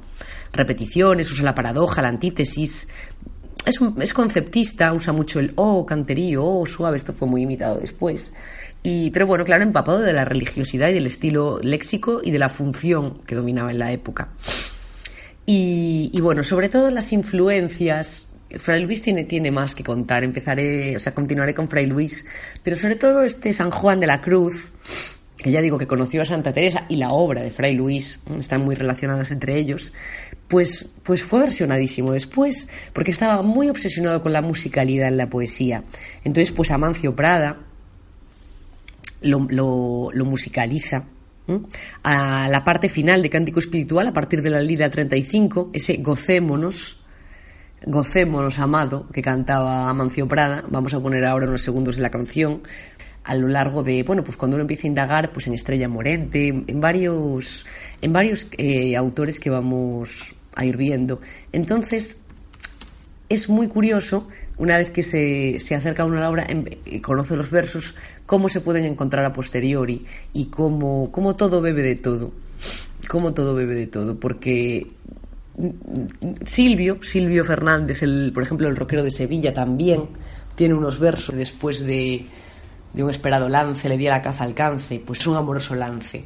Repeticiones, usa la paradoja, la antítesis. Es, conceptista, usa mucho el oh, canterío, oh, suave, esto fue muy imitado después. Y, pero bueno, claro, empapado de la religiosidad y del estilo léxico y de la función que dominaba en la época. Y bueno, sobre todo las influencias Fray Luis tiene, más que contar. Empezaré, o sea, continuaré con Fray Luis, pero sobre todo este San Juan de la Cruz, que ya digo que conoció a Santa Teresa y la obra de Fray Luis, están muy relacionadas entre ellos, pues, pues fue versionadísimo después, porque estaba muy obsesionado con la musicalidad en la poesía. Entonces, pues Amancio Prada lo, lo, musicaliza. A la parte final de Cántico Espiritual, a partir de la lira 35, ese gocémonos, Gocémonos, amado, que cantaba Amancio Prada. Vamos a poner ahora unos segundos de la canción a lo largo de, bueno, pues cuando uno empieza a indagar, pues en Estrella Morente, en varios, en varios eh, autores que vamos a ir viendo. Entonces, es muy curioso, una vez que se, se acerca uno a la obra, y conoce los versos, cómo se pueden encontrar a posteriori y cómo, cómo todo bebe de todo. Cómo todo bebe de todo, porque Silvio, Silvio Fernández, el, por ejemplo, el rockero de Sevilla también, tiene unos versos después de, un esperado lance, le di a la caza alcance, pues un amoroso lance.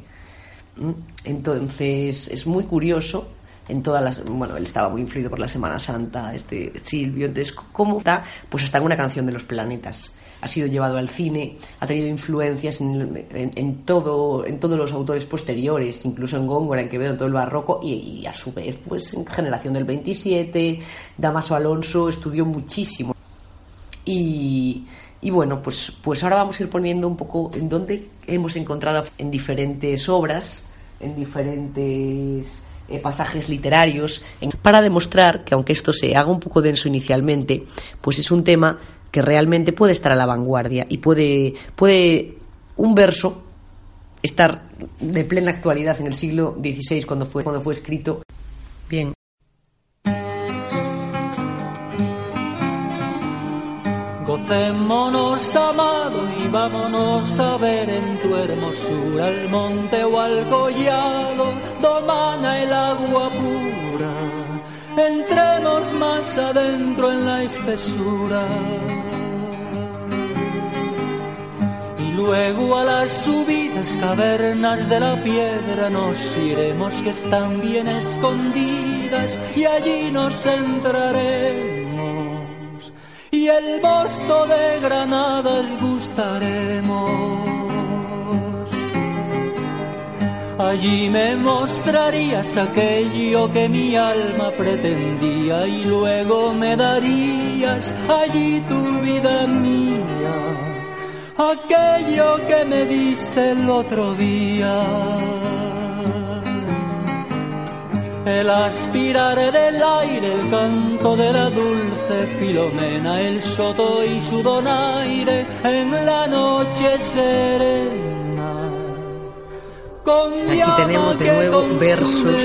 ¿Mm? Entonces, es muy curioso en todas las bueno él estaba muy influido por la Semana Santa este Silvio entonces cómo está pues está en una canción de los planetas ha sido llevado al cine ha tenido influencias en, todo en todos los autores posteriores incluso en Góngora en Quevedo en todo el barroco y, y a su vez pues en generación del 27 Damaso Alonso estudió muchísimo. Y, y bueno, pues, pues ahora vamos a ir poniendo un poco en dónde hemos encontrado en diferentes obras, en diferentes eh, pasajes literarios, para demostrar que aunque esto se haga un poco denso inicialmente, pues es un tema que realmente puede estar a la vanguardia y puede, puede un verso estar de plena actualidad en el siglo XVI cuando fue, cuando fue escrito. Bien, Gocémonos, amado, y vámonos a ver en tu hermosura el monte o al collado, domana el agua. Entremos más adentro en la espesura. Y luego a las subidas cavernas de la piedra nos iremos que están bien escondidas y allí nos entraremos y el mosto de granadas gustaremos. Allí me mostrarías aquello que mi alma pretendía y luego me darías allí tu vida mía, aquello que me diste el otro día. El aspirar del aire, el canto de la dulce Filomena, el soto y su donaire en la noche serena. Aquí tenemos de nuevo versos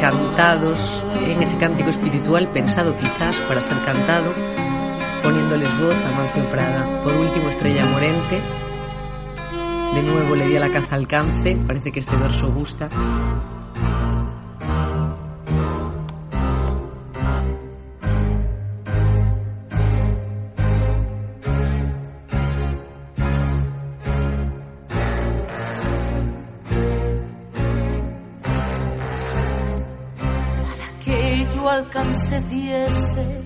cantados en ese cántico espiritual pensado quizás para ser cantado, poniéndoles voz a Mancio Prada. Por último, Estrella Morente. De nuevo le di a la caza alcance, parece que este verso gusta. Alcance diese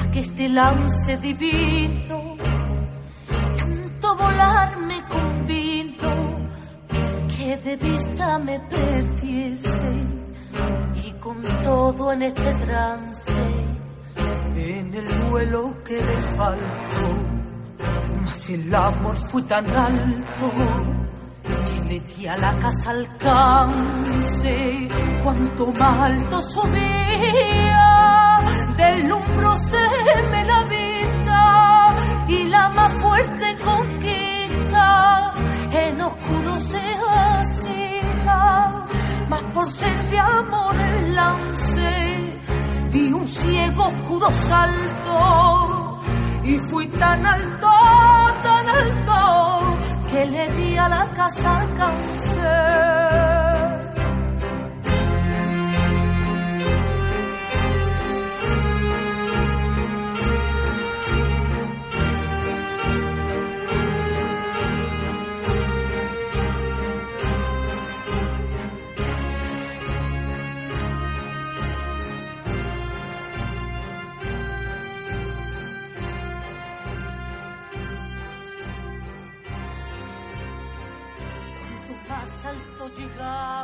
a que este lance divino tanto volar me convino que de vista me perdiese y con todo en este trance en el vuelo que le faltó mas el amor fue tan alto que le di a la casa alcance cuanto más alto subía del umbro se me la vida y la más fuerte conquista en oscuro se hacía mas por ser de amor el lance di un ciego oscuro salto y fui tan alto, tan alto que le di a la casa alcance. Cuanto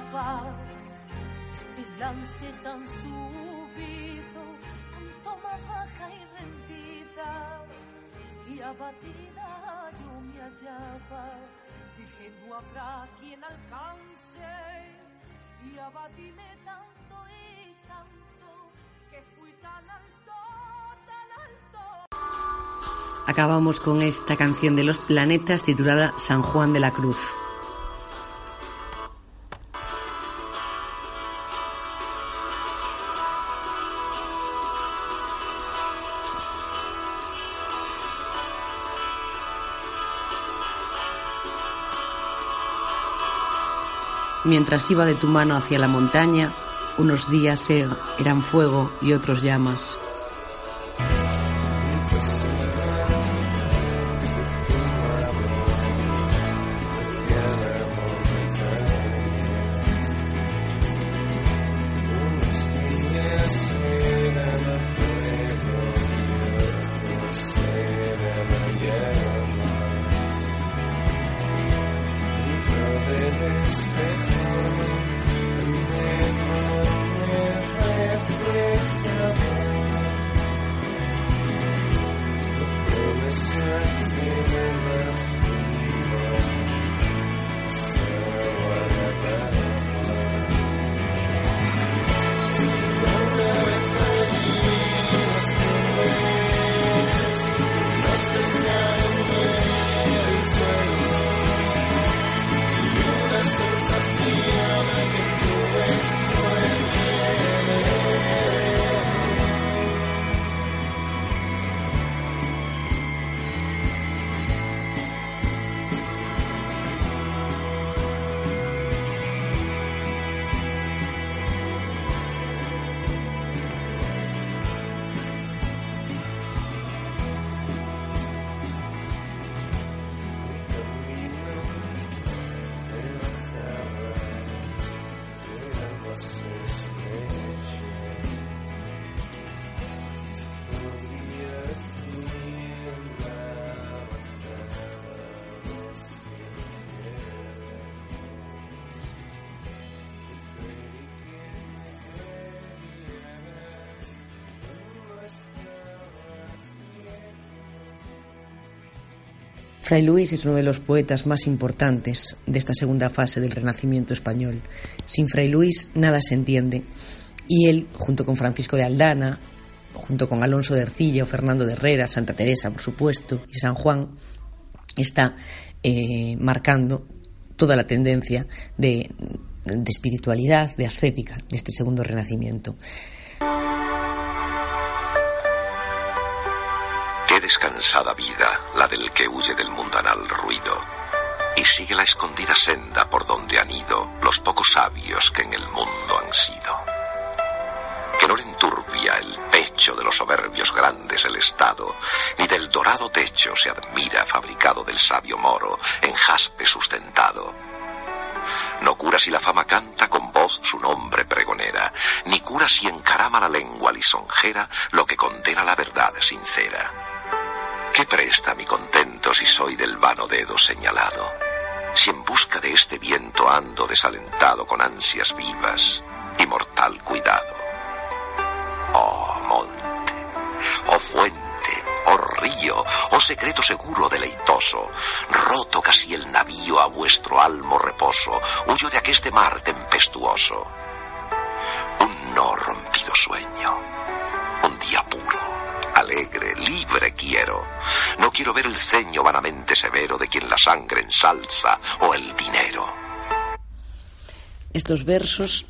llegaba este lance tan subido, tanto más baja y rendida y abatida yo me hallaba. Dije no habrá quien alcance y abatíme tanto y tanto que fui tan alto, tan alto. Acabamos con esta canción de los planetas titulada San Juan de la Cruz. Mientras iba de tu mano hacia la montaña, Unos días er, eran fuego y otros llamas. Fray Luis es uno de los poetas más importantes de esta segunda fase del Renacimiento español. Sin Fray Luis nada se entiende. Y él, junto con Francisco de Aldana, junto con Alonso de Ercilla o Fernando de Herrera, Santa Teresa, por supuesto, y San Juan, está eh, marcando toda la tendencia de, de espiritualidad, de ascética de este segundo renacimiento. Vida la del que huye del mundanal ruido y sigue la escondida senda por donde han ido los pocos sabios que en el mundo han sido. Que no le enturbia el pecho de los soberbios grandes el Estado, ni del dorado techo se admira fabricado del sabio moro en jaspe sustentado. No cura si la fama canta con voz su nombre pregonera, ni cura si encarama la lengua lisonjera lo que condena la verdad sincera. ¿Qué presta mi contento si soy del vano dedo señalado? Si en busca de este viento ando desalentado con ansias vivas y mortal cuidado. Oh monte, oh fuente, oh río, oh secreto seguro deleitoso, roto casi el navío a vuestro almo reposo, huyo de aqueste mar tempestuoso. Un no rompido sueño, un día puro alegre, libre quiero. No quiero ver el ceño vanamente severo de quien la sangre ensalza o el dinero. Estos versos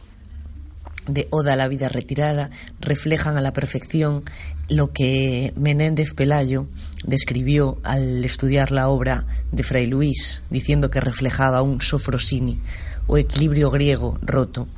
de Oda a la vida retirada reflejan a la perfección lo que Menéndez Pelayo describió al estudiar la obra de Fray Luis, diciendo que reflejaba un sofrosini o equilibrio griego roto.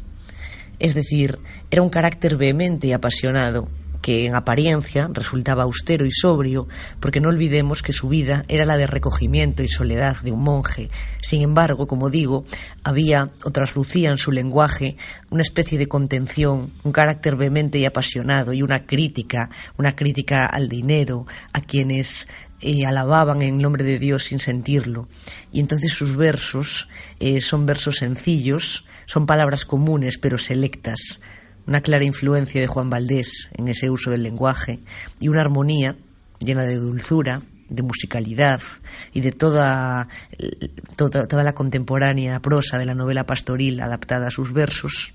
Es decir, era un carácter vehemente y apasionado, que en apariencia resultaba austero y sobrio, porque no olvidemos que su vida era la de recogimiento y soledad de un monje. Sin embargo, como digo, había o traslucía en su lenguaje una especie de contención, un carácter vehemente y apasionado y una crítica, una crítica al dinero, a quienes eh, alababan en nombre de Dios sin sentirlo. Y entonces sus versos eh, son versos sencillos, son palabras comunes pero selectas, una clara influencia de Juan Valdés en ese uso del lenguaje y una armonía llena de dulzura, de musicalidad y de toda, toda, la contemporánea prosa de la novela pastoril adaptada a sus versos,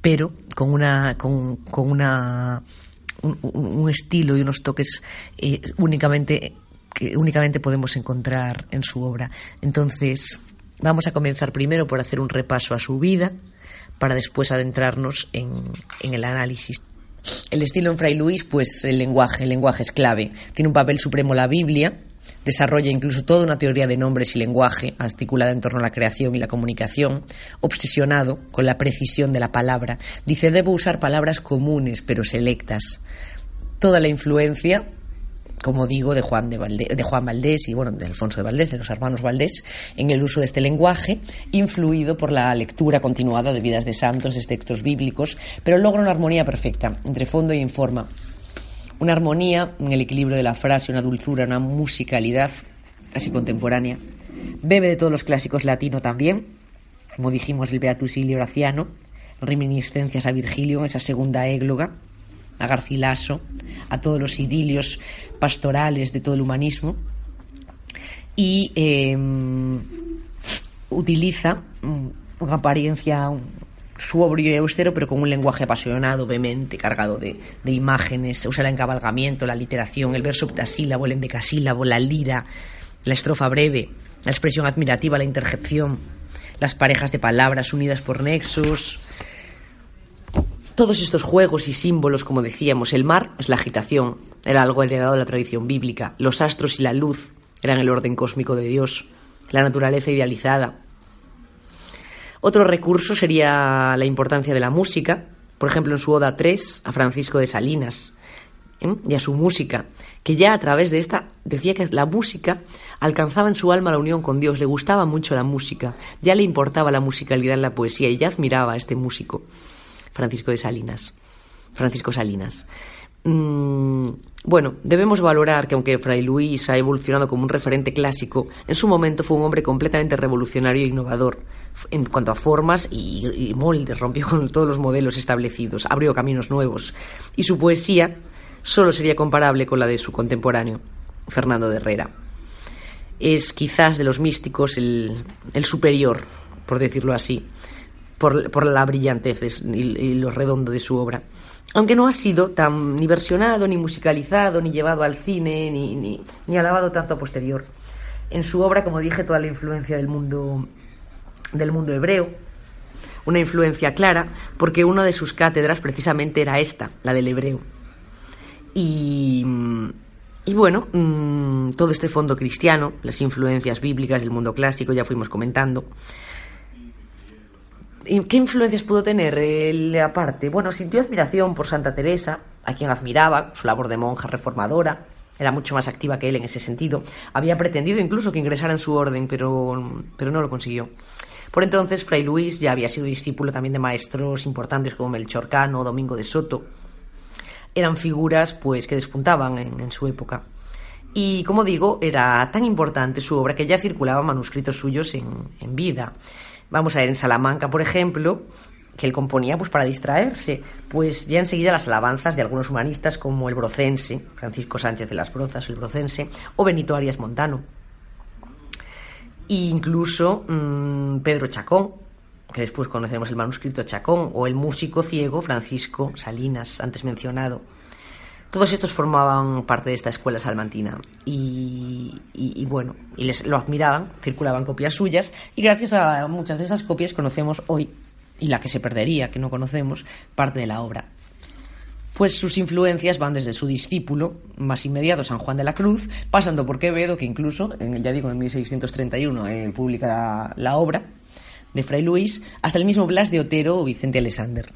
pero con una, con, una un, estilo y unos toques eh, únicamente que únicamente podemos encontrar en su obra. Entonces, vamos a comenzar primero por hacer un repaso a su vida, para después adentrarnos en, el análisis. El estilo en Fray Luis, pues el lenguaje, el lenguaje es clave. Tiene un papel supremo la Biblia, Desarrolla incluso toda una teoría de nombres y lenguaje articulada en torno a la creación y la comunicación, obsesionado con la precisión de la palabra. Dice, debo usar palabras comunes pero selectas. Toda la influencia como digo, de Juan, de, de Juan Valdés y bueno, de Alfonso de Valdés, de los hermanos Valdés, en el uso de este lenguaje, influido por la lectura continuada de vidas de santos, de textos bíblicos, pero logra una armonía perfecta entre fondo y informa. Una armonía en el equilibrio de la frase, una dulzura, una musicalidad casi contemporánea. Bebe de todos los clásicos latino también, como dijimos, el Beatus Horaciano, reminiscencias a Virgilio en esa segunda égloga, a Garcilaso, a todos los idilios pastorales de todo el humanismo y em, utiliza una apariencia sobrio y austero, pero con un lenguaje apasionado, vehemente, cargado de, imágenes. Usa el encabalgamiento, la literación, el verso octasílabo, el endecasílabo, la lira, la estrofa breve, la expresión admirativa, la interjección, las parejas de palabras unidas por nexos, todos estos juegos y símbolos, como decíamos, el mar es la agitación, era algo heredado de la tradición bíblica, los astros y la luz eran el orden cósmico de Dios, la naturaleza idealizada. Otro recurso sería la importancia de la música, por ejemplo en su Oda 3 a Francisco de Salinas y a su música, que ya a través de esta decía que la música alcanzaba en su alma la unión con Dios, le gustaba mucho la música, ya le importaba la musicalidad en la poesía y ya admiraba a este músico. Francisco de Salinas. Francisco Salinas. Mm, bueno, debemos valorar que aunque Fray Luis ha evolucionado como un referente clásico, en su momento fue un hombre completamente revolucionario e innovador en cuanto a formas y, y moldes, rompió con todos los modelos establecidos, abrió caminos nuevos y su poesía solo sería comparable con la de su contemporáneo, Fernando de Herrera. Es quizás de los místicos el superior, por decirlo así por, la brillantez y, lo redondo de su obra. Aunque no ha sido tan ni versionado, ni musicalizado, ni llevado al cine, ni, alabado tanto a posterior. En su obra, como dije, toda la influencia del mundo, del mundo hebreo, una influencia clara, porque una de sus cátedras precisamente era esta, la del hebreo. Y, y bueno, mm, todo este fondo cristiano, las influencias bíblicas del mundo clásico, ya fuimos comentando, ¿Qué influencias pudo tener él aparte? Bueno, sintió admiración por Santa Teresa, a quien admiraba, su labor de monja reformadora, era mucho más activa que él en ese sentido. Había pretendido incluso que ingresara en su orden, pero, pero no lo consiguió. Por entonces, Fray Luis ya había sido discípulo también de maestros importantes como Melchor Cano, Domingo de Soto. Eran figuras pues que despuntaban en, su época. Y como digo, era tan importante su obra que ya circulaban manuscritos suyos en, en vida. Vamos a ver, en Salamanca, por ejemplo, que él componía pues para distraerse, pues ya enseguida las alabanzas de algunos humanistas como el brocense, Francisco Sánchez de las Brozas, el brocense, o Benito Arias Montano. E incluso mm, Pedro Chacón, que después conocemos el manuscrito Chacón, o el músico ciego Francisco Salinas, antes mencionado. Todos estos formaban parte de esta escuela salmantina y, bueno, y les lo admiraban, circulaban copias suyas y gracias a muchas de esas copias conocemos hoy, y la que se perdería, que no conocemos, parte de la obra. Pues sus influencias van desde su discípulo más inmediato, San Juan de la Cruz, pasando por Quevedo, que incluso, ya digo, en 1631 eh, publica la obra de Fray Luis, hasta el mismo Blas de Otero o Vicente Alexander.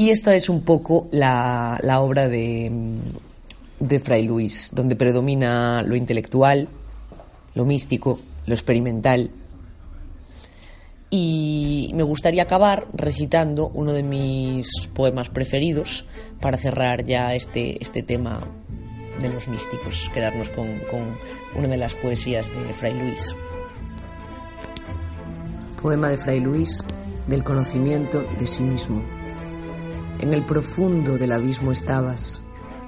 Y esta es un poco la, obra de, de Fray Luis, donde predomina lo intelectual, lo místico, lo experimental. Y me gustaría acabar recitando uno de mis poemas preferidos para cerrar ya este, este tema de los místicos, quedarnos con, con una de las poesías de Fray Luis. Poema de Fray Luis del conocimiento de sí mismo. En el profundo del abismo estabas,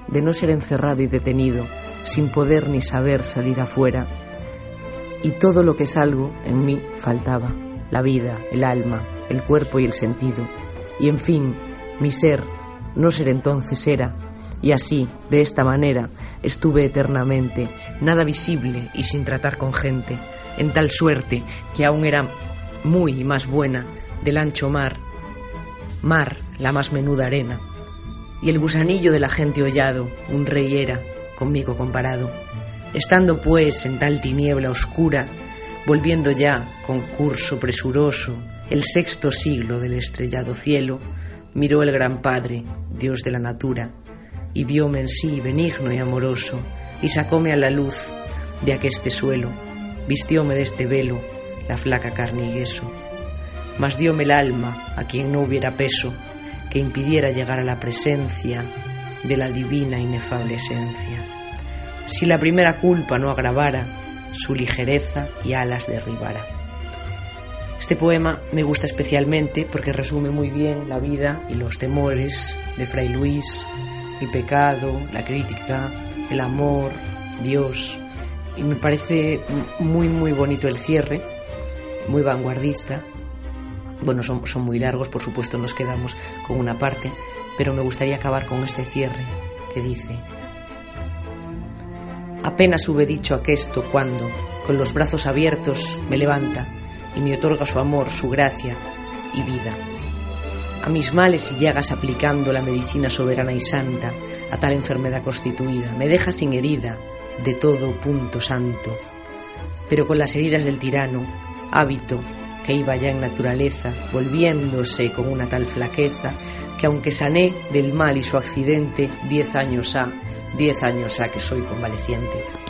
de no ser encerrado y detenido, sin poder ni saber salir afuera. Y todo lo que es algo en mí faltaba, la vida, el alma, el cuerpo y el sentido. Y en fin, mi ser, no ser entonces era, y así, de esta manera, estuve eternamente, nada visible y sin tratar con gente, en tal suerte que aún era muy más buena del ancho mar, mar la más menuda arena, y el gusanillo de la gente hollado, un rey era, conmigo comparado. Estando pues en tal tiniebla oscura, volviendo ya con curso presuroso el sexto siglo del estrellado cielo, miró el gran Padre, Dios de la natura, y vióme en sí benigno y amoroso, y sacóme a la luz de aqueste suelo, vistióme de este velo la flaca carne y yeso, mas dióme el alma a quien no hubiera peso que impidiera llegar a la presencia de la divina inefable esencia. Si la primera culpa no agravara, su ligereza y alas derribara. Este poema me gusta especialmente porque resume muy bien la vida y los temores de Fray Luis, el pecado, la crítica, el amor, Dios. Y me parece muy, muy bonito el cierre, muy vanguardista. Bueno, son, muy largos, por supuesto nos quedamos con una parte, pero me gustaría acabar con este cierre que dice, apenas hube dicho aquesto cuando, con los brazos abiertos, me levanta y me otorga su amor, su gracia y vida. A mis males y llagas aplicando la medicina soberana y santa a tal enfermedad constituida, me deja sin herida de todo punto santo, pero con las heridas del tirano, hábito que iba ya en naturaleza, volviéndose con una tal flaqueza, que aunque sané del mal y su accidente, diez años ha, diez años ha que soy convaleciente.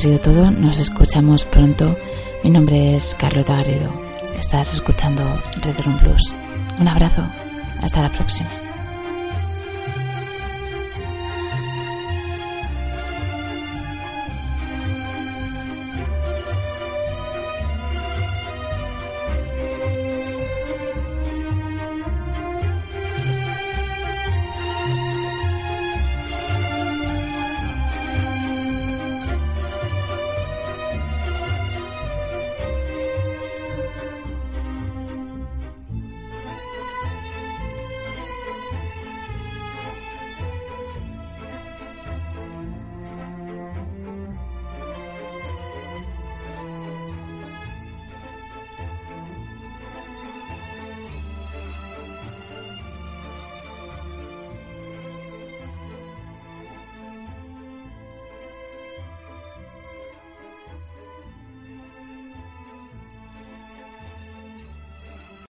Sido todo. Nos escuchamos pronto. Mi nombre es Carlota Garrido. Estás escuchando Red Room Plus. Un abrazo. Hasta la próxima.